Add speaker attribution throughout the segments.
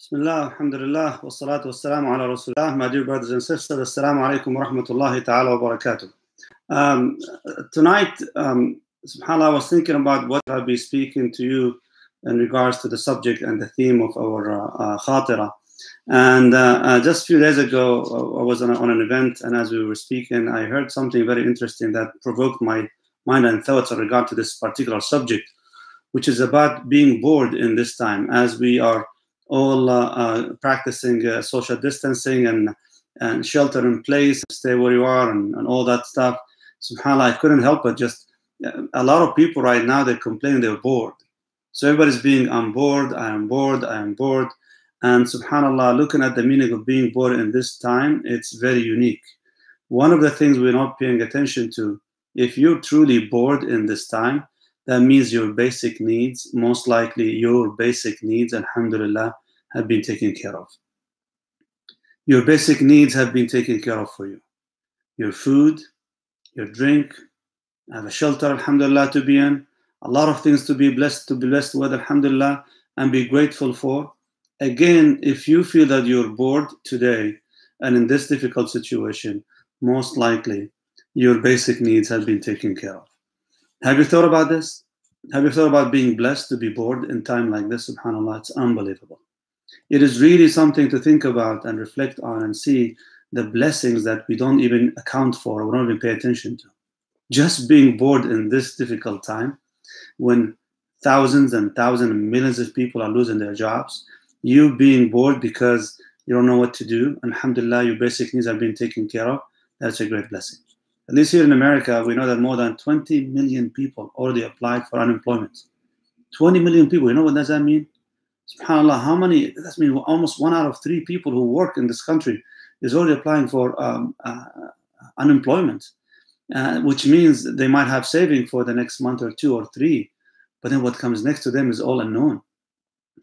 Speaker 1: Bismillah, alhamdulillah, wa salatu wa salamu ala rasulullah. My dear brothers and sisters, assalamu alaikum wa rahmatullahi ta'ala wa barakatuh. Um, tonight, um, subhanAllah, I was thinking about what I'll be speaking to you in regards to the subject and the theme of our uh, uh, khatira. And uh, uh, just a few days ago, uh, I was on, a, on, an event, and as we were speaking, I heard something very interesting that provoked my mind and thoughts in regard to this particular subject, which is about being bored in this time as we are all uh, uh, practicing uh, social distancing and, and shelter in place, stay where you are, and, and all that stuff. SubhanAllah, I couldn't help but just a lot of people right now they're complaining they're bored. So everybody's being, I'm bored, I am bored, I am bored. And subhanAllah, looking at the meaning of being bored in this time, it's very unique. One of the things we're not paying attention to, if you're truly bored in this time, that means your basic needs, most likely your basic needs, alhamdulillah, have been taken care of. Your basic needs have been taken care of for you. Your food, your drink, have a shelter, alhamdulillah, to be in, a lot of things to be blessed, to be blessed with, alhamdulillah, and be grateful for. Again, if you feel that you're bored today and in this difficult situation, most likely your basic needs have been taken care of. Have you thought about this? Have you thought about being blessed to be bored in time like this? Subhanallah, it's unbelievable. It is really something to think about and reflect on and see the blessings that we don't even account for, we don't even pay attention to. Just being bored in this difficult time, when thousands and thousands and millions of people are losing their jobs, you being bored because you don't know what to do, alhamdulillah, your basic needs have been taken care of, that's a great blessing. At least here in America, we know that more than 20 million people already applied for unemployment. 20 million people, you know what does that mean? SubhanAllah, how many, that means almost one out of three people who work in this country is already applying for um, uh, unemployment, uh, which means they might have saving for the next month or two or three, but then what comes next to them is all unknown.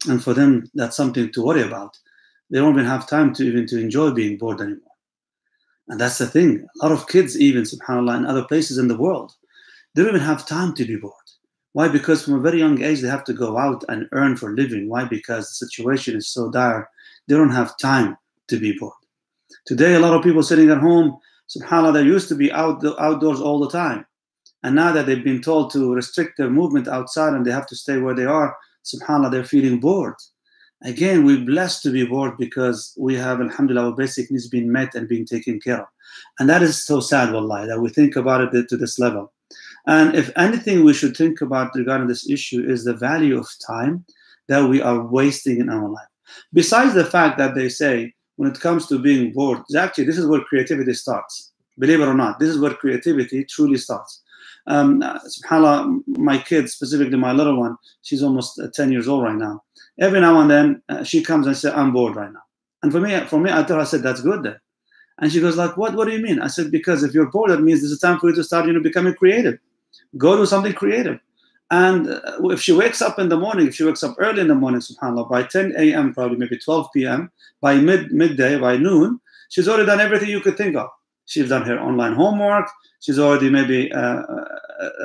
Speaker 1: And for them, that's something to worry about. They don't even have time to even to enjoy being bored anymore. And that's the thing. A lot of kids, even subhanAllah, in other places in the world, they don't even have time to be bored. Why? Because from a very young age, they have to go out and earn for living. Why? Because the situation is so dire, they don't have time to be bored. Today, a lot of people sitting at home, subhanAllah, they used to be out outdoors all the time. And now that they've been told to restrict their movement outside and they have to stay where they are, subhanAllah, they're feeling bored. Again, we're blessed to be bored because we have, alhamdulillah, our basic needs being met and being taken care of. And that is so sad, wallahi, that we think about it to this level. And if anything we should think about regarding this issue is the value of time that we are wasting in our life. Besides the fact that they say when it comes to being bored, actually, this is where creativity starts. Believe it or not, this is where creativity truly starts. Um, subhanAllah, my kid, specifically my little one, she's almost uh, 10 years old right now every now and then uh, she comes and says, I'm bored right now. And for me, for me, I told her, I said, that's good. And she goes like, what, what do you mean? I said, because if you're bored, that means there's a time for you to start, you know, becoming creative. Go do something creative. And uh, if she wakes up in the morning, if she wakes up early in the morning, subhanAllah, by 10 a.m., probably maybe 12 p.m., by mid midday, by noon, she's already done everything you could think of. She's done her online homework. She's already maybe uh,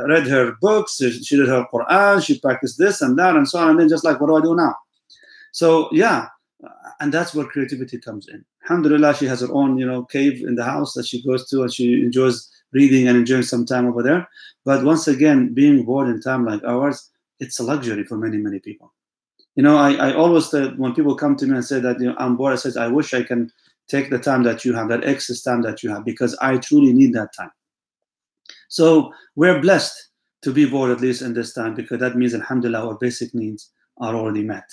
Speaker 1: read her books. She did her Quran. She practiced this and that and so on. And then just like, what do I do now? So yeah, and that's where creativity comes in. Alhamdulillah, she has her own, you know, cave in the house that she goes to and she enjoys reading and enjoying some time over there. But once again, being bored in time like ours, it's a luxury for many, many people. You know, I, I always said when people come to me and say that you know I'm bored, I says I wish I can take the time that you have, that excess time that you have, because I truly need that time. So we're blessed to be bored at least in this time because that means, alhamdulillah, our basic needs are already met.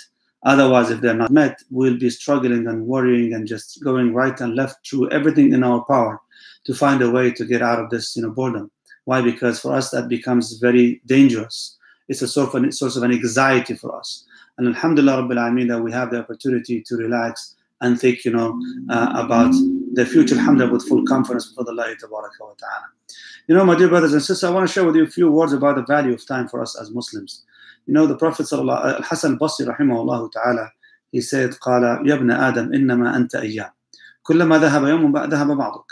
Speaker 1: Otherwise, if they're not met, we'll be struggling and worrying and just going right and left through everything in our power to find a way to get out of this, you know, boredom. Why? Because for us that becomes very dangerous. It's a source of, source of an anxiety for us. And alhamdulillah, Rabbil Alameen, that we have the opportunity to relax and think, you know, uh, about the future, alhamdulillah, with full confidence before the Allah wa ta'ala. You know, my dear brothers and sisters, I want to share with you a few words about the value of time for us as Muslims. You know, the Prophet Al-Hasan Basri rahimahullah ta'ala, he said, قال يا ابن آدم إنما أنت أيام كلما ذهب يوم ذهب بعضك.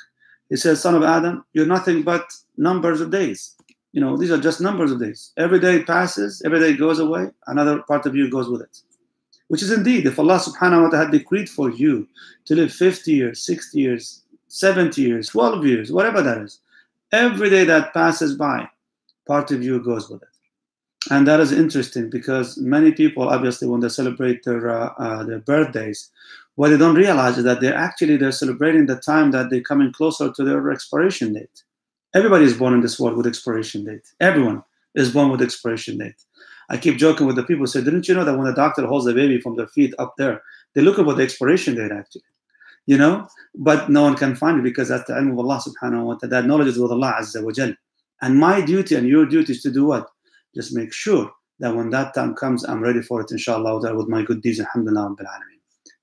Speaker 1: He says, son of Adam, you're nothing but numbers of days. You know, these are just numbers of days. Every day passes, every day goes away, another part of you goes with it. Which is indeed, if Allah subhanahu wa ta'ala had decreed for you to live 50 years, 60 years, 70 years, 12 years, whatever that is, every day that passes by, part of you goes with it. And that is interesting because many people, obviously, when they celebrate their, uh, uh, their birthdays, what they don't realize is that they're actually they're celebrating the time that they're coming closer to their expiration date. Everybody is born in this world with expiration date. Everyone is born with expiration date. I keep joking with the people. Say, didn't you know that when the doctor holds the baby from their feet up there, they look at the expiration date actually, you know? But no one can find it because that's the ilm of Allah subhanahu wa ta'ala. That knowledge is with Allah azza wa jal. And my duty and your duty is to do what? Just make sure that when that time comes, I'm ready for it, inshallah, with my good deeds, alhamdulillah,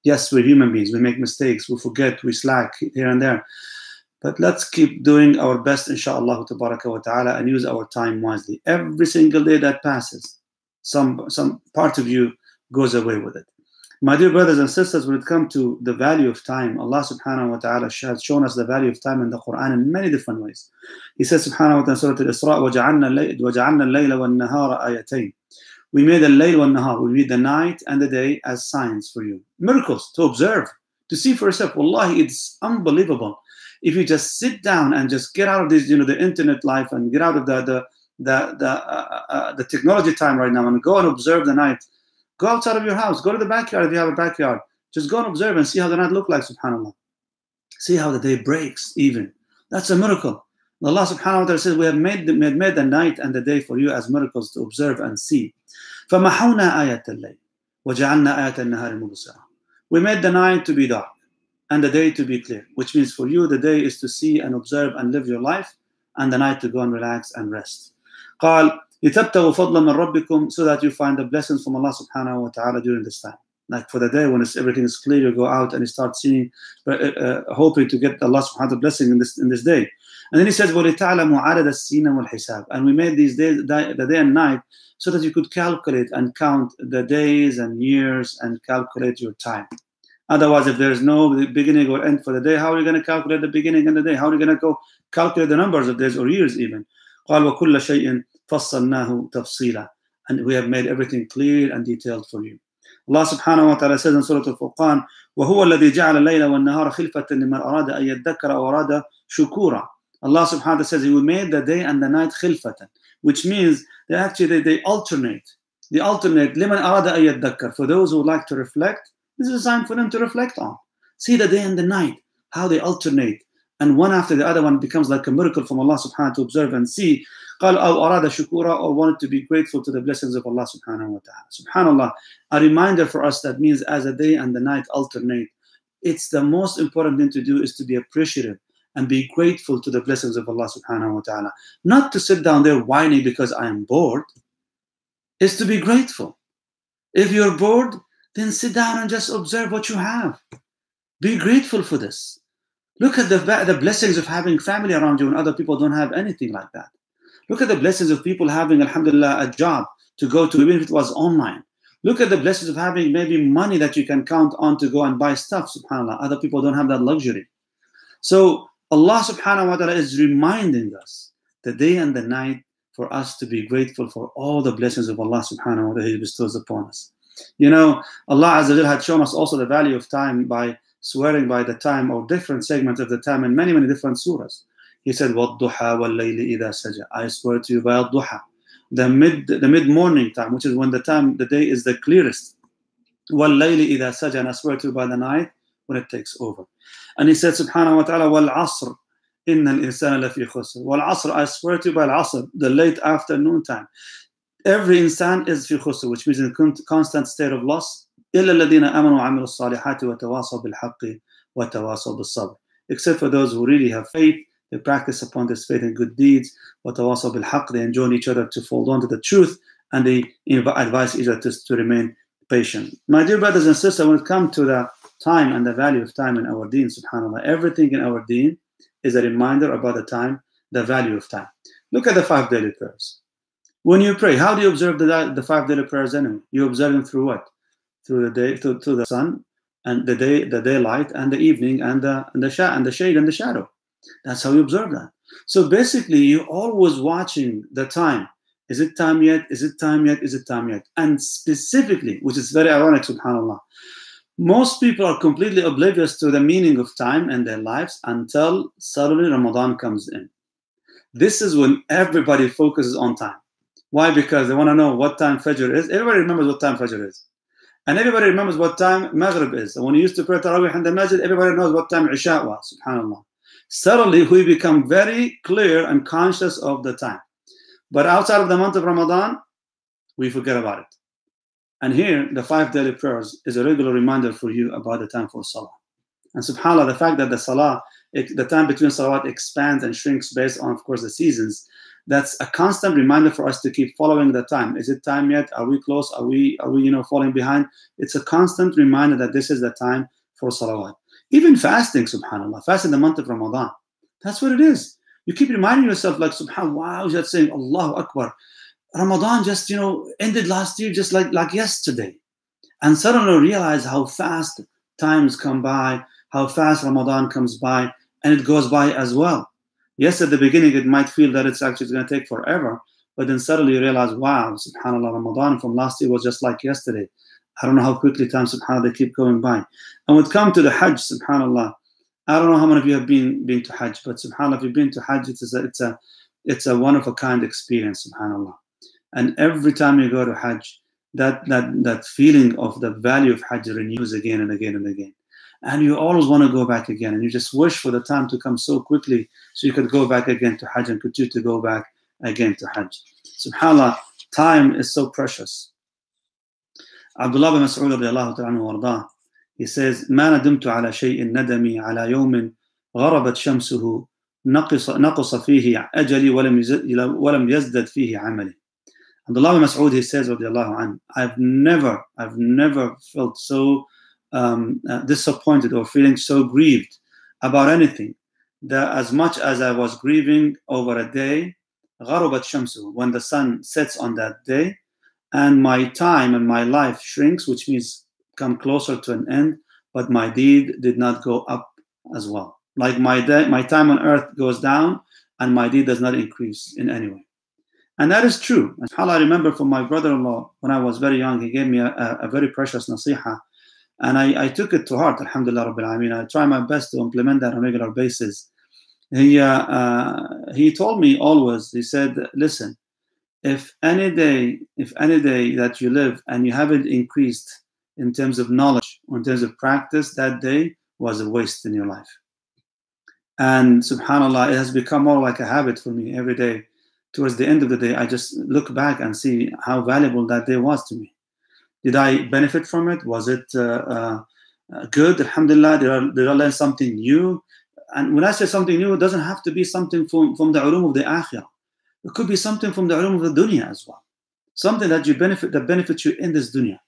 Speaker 1: Yes, we're human beings. We make mistakes. We forget. We slack here and there. But let's keep doing our best, inshallah, and use our time wisely. Every single day that passes, some some part of you goes away with it. My dear brothers and sisters, when it comes to the value of time, Allah subhanahu wa ta'ala has shown us the value of time in the Quran in many different ways. He says subhanahu wa ta'ala Surah Al-Isra وَجَعَلْنَا اللَّيْلَ وَالنَّهَارَ آيَتَيْنِ We made the layl wa nahar, we made the night and the day as signs for you. Miracles to observe, to see for yourself. Wallahi, it's unbelievable. If you just sit down and just get out of this, you know, the internet life and get out of the, the the the uh, uh, the technology time right now and go and observe the night. Go outside of your house. Go to the backyard if you have a backyard. Just go and observe and see how the night look like. Subhanallah. See how the day breaks. Even that's a miracle. Allah subhanahu wa ta'ala says, We have made the, made, made the night and the day for you as miracles to observe and see. فَمَحَوْنَا آيَةَ اللَّيْلِ وَجَعَلْنَا آيَةَ النَّهَارِ مُبْصِرًا We made the night to be dark and the day to be clear, which means for you the day is to see and observe and live your life, and the night to go and relax and rest. قال لتبتغوا فضلا من ربكم so that you find the blessings from Allah subhanahu wa ta'ala during this time. Like for the day when everything is clear, you go out and you start seeing, uh, uh, hoping to get Allah subhanahu wa ta'ala blessing in this in this day. And then he says, وَلِتَعْلَمُوا عَدَدَ السِّينَ وَالْحِسَابِ And we made these days, the day and night so that you could calculate and count the days and years and calculate your time. Otherwise, if there's no beginning or end for the day, how are you going to calculate the beginning and the day? How are you going to go calculate the numbers of days or years even? قال وكل شيء فصلناه تفصيلا and we have made everything clear and detailed for you. Subhanahu wa ta'ala says in Surah Al-Furqan وهو الذي جعل الليل والنهار خلفة لمن أراد أن يذكر أو أراد شكورا Allah subhanahu wa ta'ala says He made the day and the night خلفة which means they actually they, alternate they alternate لمن أراد أن يذكر for those who like to reflect this is a time for them to reflect on see the day and the night how they alternate and one after the other one becomes like a miracle from Allah subhanahu wa ta'ala to observe and see قال أو أراد شكورا or wanted to be grateful to the blessings of Allah subhanahu wa ta'ala subhanallah a reminder for us that means as a day and the night alternate it's the most important thing to do is to be appreciative and be grateful to the blessings of Allah subhanahu wa ta'ala not to sit down there whining because I am bored is to be grateful if you're bored then sit down and just observe what you have be grateful for this Look at the, the blessings of having family around you when other people don't have anything like that. Look at the blessings of people having, alhamdulillah, a job to go to, even if it was online. Look at the blessings of having maybe money that you can count on to go and buy stuff, subhanAllah. Other people don't have that luxury. So Allah subhanahu wa ta'ala is reminding us the day and the night for us to be grateful for all the blessings of Allah subhanahu wa ta'ala He bestows upon us. You know, Allah Azza had shown us also the value of time by swearing by the time or different segments of the time in many, many different surahs. He said, وَالضُّحَى وَاللَّيْلِ إِذَا سَجَى I swear to you by al-duha, the mid the mid morning time, which is when the time the day is the clearest. وَاللَّيْلِ إِذَا سَجَى And I swear to you by the night when it takes over. And he said, subhanahu wa ta'ala, وَالْعَصْرِ إِنَّ الْإِنسَانَ لَفِي خُسْرٍ وَالْعَصْرِ I swear to you by al-asr, the late afternoon time. Every insan is fi khusr, which means in constant state of loss إلا الذين آمنوا وعملوا الصالحات وتواصوا بالحق وتواصوا بالصبر except for those who really have faith they practice upon this faith and good deeds وتواصوا بالحق they enjoin each other to hold on to the truth and they advise each other to, to remain patient my dear brothers and sisters when it comes to the time and the value of time in our deen subhanallah everything in our deen is a reminder about the time the value of time look at the five daily prayers when you pray how do you observe the, the five daily prayers anyway you observe them through what Through the day to the sun and the day the daylight and the evening and the and the sh- and the shade and the shadow that's how you observe that so basically you're always watching the time Is it time yet? Is it time yet? Is it time yet? And specifically, which is very ironic, subhanAllah, most people are completely oblivious to the meaning of time and their lives until suddenly Ramadan comes in. This is when everybody focuses on time. Why? Because they want to know what time Fajr is. Everybody remembers what time Fajr is. And everybody remembers what time Maghrib is. And when you used to pray Tarawih in the Masjid, everybody knows what time Isha was, subhanAllah. Suddenly, we become very clear and conscious of the time. But outside of the month of Ramadan, we forget about it. And here, the five daily prayers is a regular reminder for you about the time for Salah. And subhanAllah, the fact that the Salah, the time between Salawat expands and shrinks based on, of course, the seasons, that's a constant reminder for us to keep following the time. Is it time yet? Are we close? Are we, are we, you know, falling behind? It's a constant reminder that this is the time for Salawat. Even fasting, subhanAllah, fasting the month of Ramadan. That's what it is. You keep reminding yourself, like, subhanAllah, wow, just saying, Allahu Akbar. Ramadan just, you know, ended last year just like, like yesterday. And suddenly realize how fast times come by, how fast Ramadan comes by, and it goes by as well. Yes, at the beginning, it might feel that it's actually going to take forever, but then suddenly you realize, wow, subhanAllah, Ramadan from last year was just like yesterday. I don't know how quickly time, subhanAllah, they keep going by. And when it comes to the Hajj, subhanAllah, I don't know how many of you have been been to Hajj, but subhanAllah, if you've been to Hajj, it's a, it's a, it's a one of a kind experience, subhanAllah. And every time you go to Hajj, that, that, that feeling of the value of Hajj renews again and again and again And you always want to go back again. And you just wish for the time to come so quickly so you could go back again to Hajj and continue to go back again to Hajj. SubhanAllah, time is so precious. Abdullah bin Mas'ud radiallahu ta'ala wardah, he says, ما ندمت على شيء ندمي على يوم غربت شمسه نقص نقص فيه أجلي ولم ولم يزدد فيه عملي. Abdullah bin Mas'ud, he says, radiallahu I've never, I've never felt so um, uh, disappointed or feeling so grieved about anything that as much as I was grieving over a day, غربت شمسه, when the sun sets on that day, and my time and my life shrinks, which means come closer to an end, but my deed did not go up as well. Like my day, my time on earth goes down, and my deed does not increase in any way. And that is true. And I remember from my brother-in-law when I was very young, he gave me a, a, a very precious nasiha. and I, I, took it to heart, alhamdulillah rabbil alameen. I try my best to implement that on a regular basis. He, uh, uh, he told me always, he said, listen, if any day, if any day that you live and you haven't increased in terms of knowledge or in terms of practice, that day was a waste in your life. And subhanAllah, it has become more like a habit for me every day towards the end of the day, I just look back and see how valuable that day was to me. Did I benefit from it? Was it uh, uh, good? Alhamdulillah. Did I, did I learn something new? And when I say something new, it doesn't have to be something from, from the ulum of the akhirah. It could be something from the ulum of the dunya as well. Something that you benefit that benefits you in this dunya.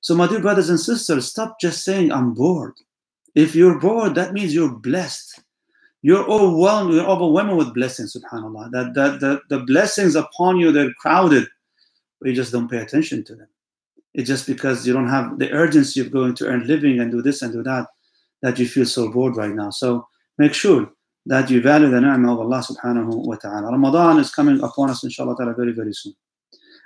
Speaker 1: So, my dear brothers and sisters, stop just saying I'm bored. If you're bored, that means you're blessed you're overwhelmed, you're overwhelmed with blessings, subhanAllah. That, that the, the blessings upon you, they're crowded, but you just don't pay attention to them. It's just because you don't have the urgency of going to earn living and do this and do that, that you feel so bored right now. So make sure that you value the ni'mah of Allah subhanahu wa ta'ala. Ramadan is coming upon us, inshallah ta'ala, very, very soon.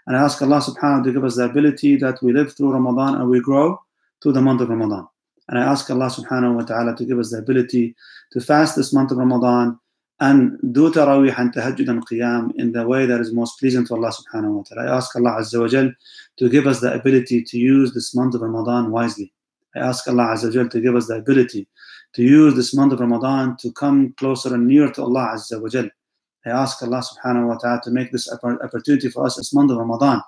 Speaker 1: And I ask Allah subhanahu to give us the ability that we live through Ramadan and we grow through the month of Ramadan. And I ask Allah subhanahu wa ta'ala to give us the ability to fast this month of Ramadan and do tarawih and tahajjud and qiyam in the way that is most pleasing to Allah subhanahu wa ta'ala. I ask Allah azza wa jal to give us the ability to use this month of Ramadan wisely. I ask Allah azza wa jal to give us the ability to use this month of Ramadan to come closer and nearer to Allah azza wa jal. I ask Allah subhanahu wa ta'ala to make this opportunity for us this month of Ramadan,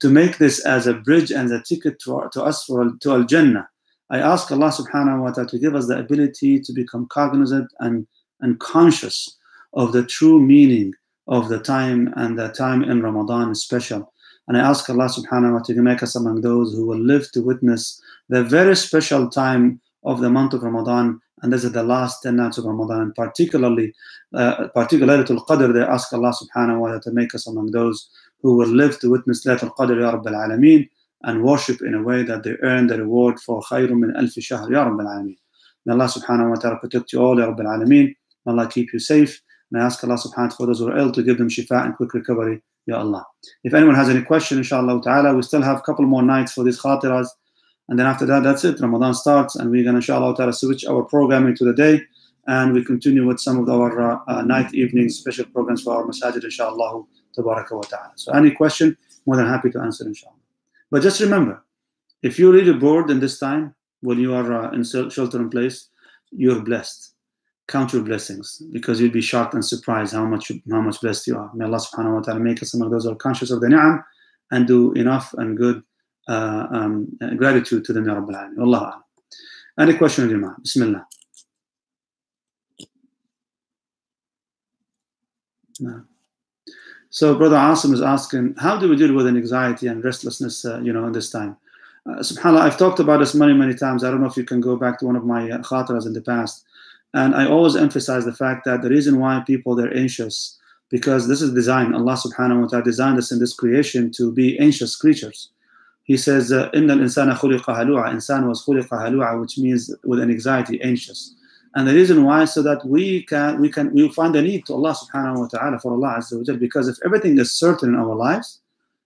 Speaker 1: to make this as a bridge and a ticket to, to us for to Al Jannah I ask Allah subhanahu wa ta'ala to give us the ability to become cognizant and, and conscious of the true meaning of the time and the time in Ramadan is special. And I ask Allah subhanahu wa ta'ala to make us among those who will live to witness the very special time of the month of Ramadan, and this is the last 10 nights of Ramadan, and particularly, uh, particularly Laylatul Qadr, they ask Allah subhanahu wa ta'ala to make us among those who will live to witness Laylatul Qadr, Ya Rabbil Alameen and worship in a way that they earn the reward for خير من ألف شهر يا رب العالمين. May Allah subhanahu wa ta'ala protect you all, Ya Rabbil Alameen. May Allah keep you safe. And I ask Allah subhanahu wa ta'ala for those who are ill to give them shifa and quick recovery. Ya Allah. If anyone has any question, inshallah ta'ala, we still have a couple more nights for these khatiras. And then after that, that's it. Ramadan starts, and we're going to, inshallah ta'ala, switch our programming to the day. And we continue with some of our uh, uh, night, evening special programs for our masajid, inshallah. Ta'ala. So, any question, more than happy to answer, inshallah. But just remember, if you're really bored in this time, when you are uh, in shelter in place, you're blessed. Count your blessings because you'll be shocked and surprised how much how much blessed you are. May Allah subhanahu wa ta'ala make us among those who are conscious of the ni'am and do enough and good uh, um, gratitude to them, Ya Rabbil Alameen. Allah Any question, Jama'ah? Bismillah. No. So, Brother Asim is asking, how do we deal with anxiety and restlessness, uh, you know, in this time? Uh, SubhanAllah, I've talked about this many, many times. I don't know if you can go back to one of my uh, in the past. And I always emphasize the fact that the reason why people, they're anxious, because this is design. Allah subhanahu wa ta'ala designed us in this creation to be anxious creatures. He says, uh, إِنَّ الْإِنسَانَ خُلِقَ هَلُوعًا Insan was خُلِقَ هَلُوعًا, which means with an anxiety, anxious. And the reason why so that we can we can we find the need to Allah subhanahu wa ta'ala for Allah Azza wa because if everything is certain in our lives,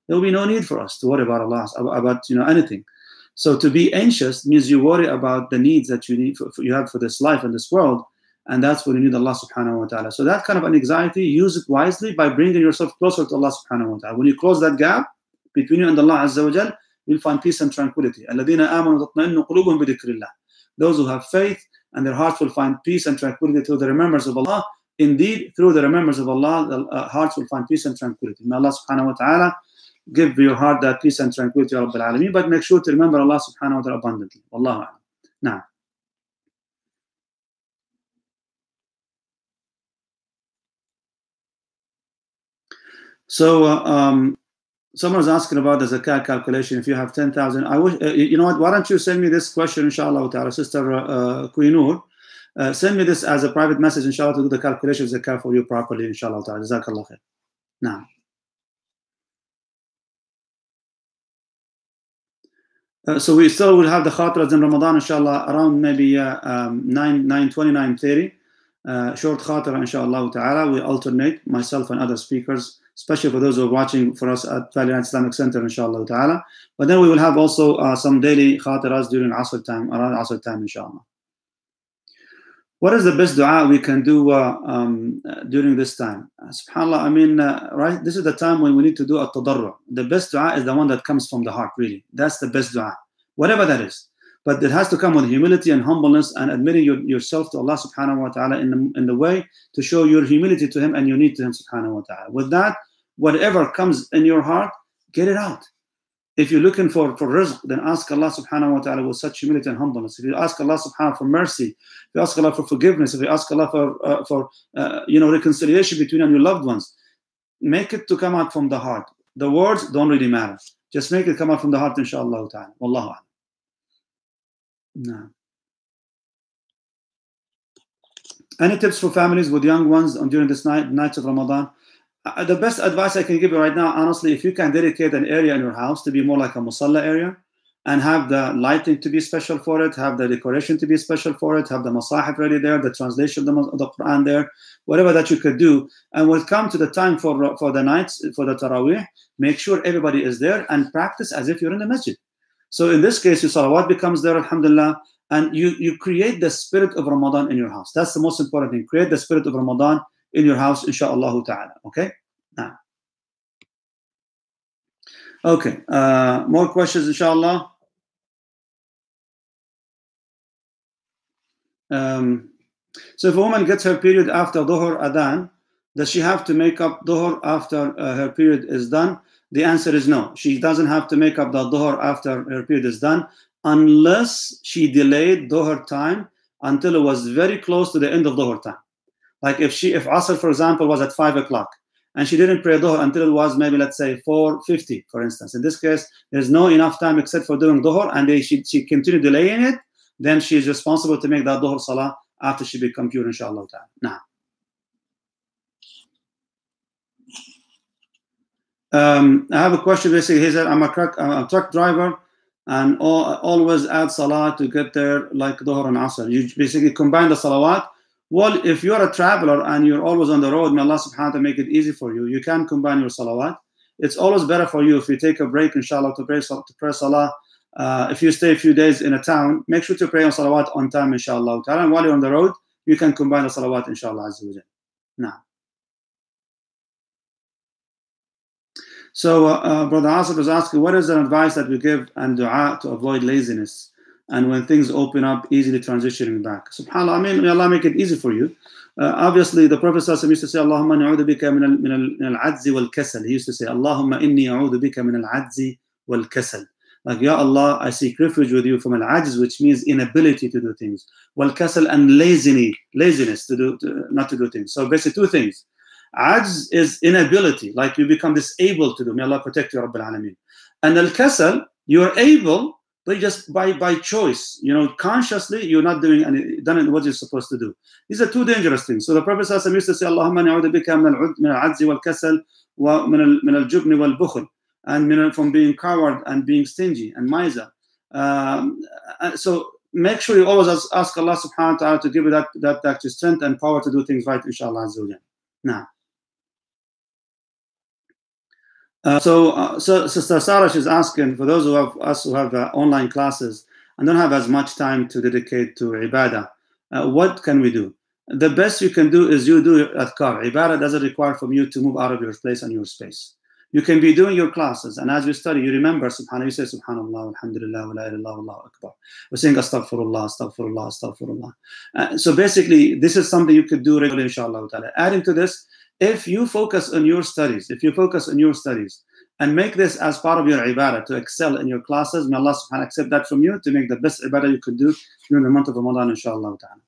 Speaker 1: there will be no need for us to worry about Allah about you know anything. So to be anxious means you worry about the needs that you need for, you have for this life and this world, and that's when you need Allah subhanahu wa ta'ala. So that kind of an anxiety, use it wisely by bringing yourself closer to Allah subhanahu wa ta'ala. When you close that gap between you and Allah Azza wa you'll find peace and tranquility. Those who have faith and their hearts will find peace and tranquility through the remembrance of Allah. Indeed, through the remembrance of Allah, the uh, hearts will find peace and tranquility. May Allah subhanahu wa ta'ala give your heart that peace and tranquility, Ya Rabbil Alameen, but make sure to remember Allah subhanahu wa ta'ala abundantly. Wallahu Now. So, uh, um, someone was asking about the zakat calculation. If you have 10,000, I wish, uh, you know what, why don't you send me this question, inshallah, to our sister uh, uh. Uh, send me this as a private message, inshallah, to do the calculation of zakat for you properly, inshallah. Jazakallah khair. Now. Uh, so we still will have the khatiras in Ramadan, inshallah, around maybe uh, um, 9, 9 20, 9 30. Uh, short khatira, inshallah ta'ala. We alternate, myself and other speakers especially for those who are watching for us at Valley Islamic Center, inshallah ta'ala. But then we will have also uh, some daily khatiras during Asr time, around Asr time, inshallah. What is the best dua we can do uh, um, during this time? Uh, SubhanAllah, I mean, uh, right? This is the time when we need to do a tadarru. The best dua is the one that comes from the heart, really. That's the best dua, whatever that is. But it has to come with humility and humbleness and admitting your, yourself to Allah subhanahu wa ta'ala in the, in the way to show your humility to Him and your need to Him subhanahu wa ta'ala. With that, whatever comes in your heart, get it out. If you're looking for, for rizq, then ask Allah subhanahu wa ta'ala with such humility and humbleness. If you ask Allah subhanahu for mercy, if you ask Allah for forgiveness, if you ask Allah for, uh, for uh, you know, reconciliation between you and your loved ones, make it to come out from the heart. The words don't really matter. Just make it come out from the heart, inshallah ta'ala. Wallahu a'lam. No. Any tips for families with young ones on during this night nights of Ramadan? Uh, the best advice I can give you right now, honestly, if you can dedicate an area in your house to be more like a musalla area, and have the lighting to be special for it, have the decoration to be special for it, have the masahif ready there, the translation of the, Quran there, whatever that you could do. And when it comes to the time for for the nights for the tarawih, make sure everybody is there and practice as if you're in the masjid. So in this case, your salawat becomes there, alhamdulillah, and you, you create the spirit of Ramadan in your house. That's the most important thing. Create the spirit of Ramadan in your house, inshallah ta'ala. Okay? Now. Okay. Uh, more questions, inshallah. Um, so if a woman gets her period after Dhuhr Adhan, does she have to make up Dhuhr after uh, her period is done? The answer is no. She doesn't have to make up the Dhuhr after her period is done unless she delayed Dhuhr time until it was very close to the end of Dhuhr time. Like if she, if Asr, for example, was at 5 o'clock and she didn't pray Dhuhr until it was maybe, let's say, 4.50, for instance. In this case, there's no enough time except for doing Dhuhr and they, she, she continued delaying it, then she is responsible to make that Dhuhr Salah after she become pure, inshallah. Now. Um, I have a question. Basically, he said, "I'm a truck, I'm a truck driver, and all, always add salah to get there, like Dhuhr and Asr. You basically combine the salawat. Well, if you're a traveler and you're always on the road, may Allah Subhanahu wa Taala make it easy for you. You can combine your salawat. it's always better for you if you take a break, inshallah, to pray, to pray salah. Uh, if you stay a few days in a town, make sure to pray on salawat on time, inshallah. And while you're on the road, you can combine the salawat, inshallah. Now. So, uh, uh, Brother Asif is asking, what is the advice that we give and dua to avoid laziness? And when things open up, easily transitioning back. SubhanAllah, I mean, may Allah make it easy for you. Uh, obviously, the Prophet used to say, Allahumma na'udhu bika min al-adzi wal-kasal. He used to say, Allahumma inni a'udhu bika min al-adzi wal-kasal. Like, Ya Allah, I seek refuge with you from al-ajz, which means inability to do things. Wal-kasal and laziness, laziness to do, to, not to do things. So basically two things. Ajz is inability, like you become disabled to do. May Allah protect you, Rabbil Alameen. And al-kasal, you're able, but just by by choice, you know, consciously, you're not doing any, done what you're supposed to do. These are two dangerous things. So the Prophet used to say, Allahumma na'udhu bika min al-'adzi wal-kasal wa min al-jubn wal-bukhl and from being coward and being stingy and miser. Um, so make sure you always ask Allah subhanahu wa ta'ala to give you that, that, that strength and power to do things right, inshallah. Now, uh, so, uh, so Sister is asking for those of have us who have uh, online classes and don't have as much time to dedicate to ibadah, uh, what can we do? The best you can do is you do adhkar. Ibadah doesn't require from you to move out of your place and your space. You can be doing your classes, and as you study, you remember Subhanallah. You say Subhanallah, Alhamdulillah, wa la ilaha illallah, Akbar. We're saying Astaghfirullah, Astaghfirullah, Astaghfirullah. Uh, so basically, this is something you could do regularly, inshallah. Adding to this, if you focus on your studies, if you focus on your studies and make this as part of your ibadah to excel in your classes, may Allah subhanahu accept that from you to make the best ibadah you could do during the month of Ramadan, inshallah ta'ala.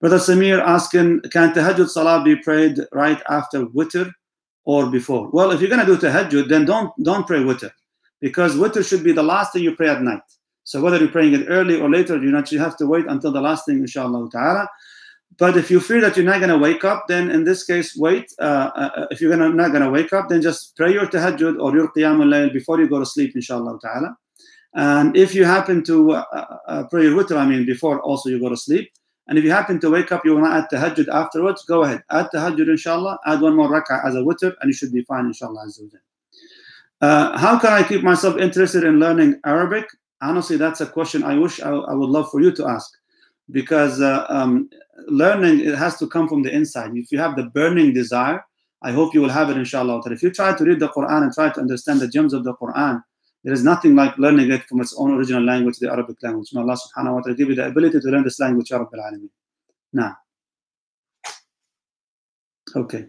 Speaker 1: Brother Samir asking, can tahajjud salah be prayed right after witr or before? Well, if you're going to do tahajjud, then don't don't pray witr because witr should be the last thing you pray at night. So whether you're praying it early or later, you not have to wait until the last thing, inshallah ta'ala. But if you fear that you're not going to wake up, then in this case, wait. Uh, uh, if you're gonna, not going to wake up, then just pray your tahajjud or your qiyamul layl before you go to sleep, inshallah ta'ala. And if you happen to uh, uh, uh pray your witr, I mean, before also you go to sleep. And if you happen to wake up, you want to add tahajjud afterwards, go ahead. Add tahajjud, inshallah. Add one more rak'ah as a witr, and you should be fine, inshallah. Uh, how can I keep myself interested in learning Arabic? Honestly, that's a question I wish I, I would love for you to ask because uh, um, learning it has to come from the inside. If you have the burning desire, I hope you will have it, inshallah. If you try to read the Quran and try to understand the gems of the Quran, there is nothing like learning it from its own original language, the Arabic language. May Allah subhanahu wa ta'ala give you the ability to learn this language, Ya Rabbil Alameen. Now. Okay.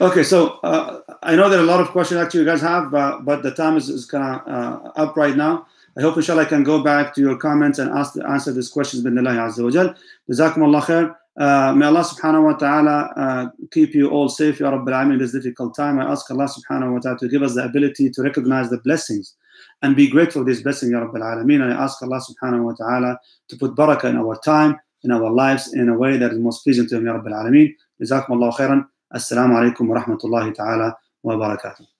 Speaker 1: Okay, so uh, I know there are a lot of questions actually you guys have, uh, but the time is, is kind of uh, up right now. I hope inshallah I can go back to your comments and ask, answer these questions bin Azza wa Jal. Jazakum khair. Uh, may Allah subhanahu wa ta'ala uh, keep you all safe, Ya Rabbil Alameen, in this difficult time. I ask Allah subhanahu wa ta'ala to give us the ability to recognize the blessings and be grateful for this blessing, Ya Rabbil Alameen. And I ask Allah subhanahu wa ta'ala to put barakah in our time, in our lives, in a way that is most pleasing to Him, Ya Rabbil Alameen. Jazakum Allah khairan. Assalamu alaikum wa rahmatullahi ta'ala wa barakatuh.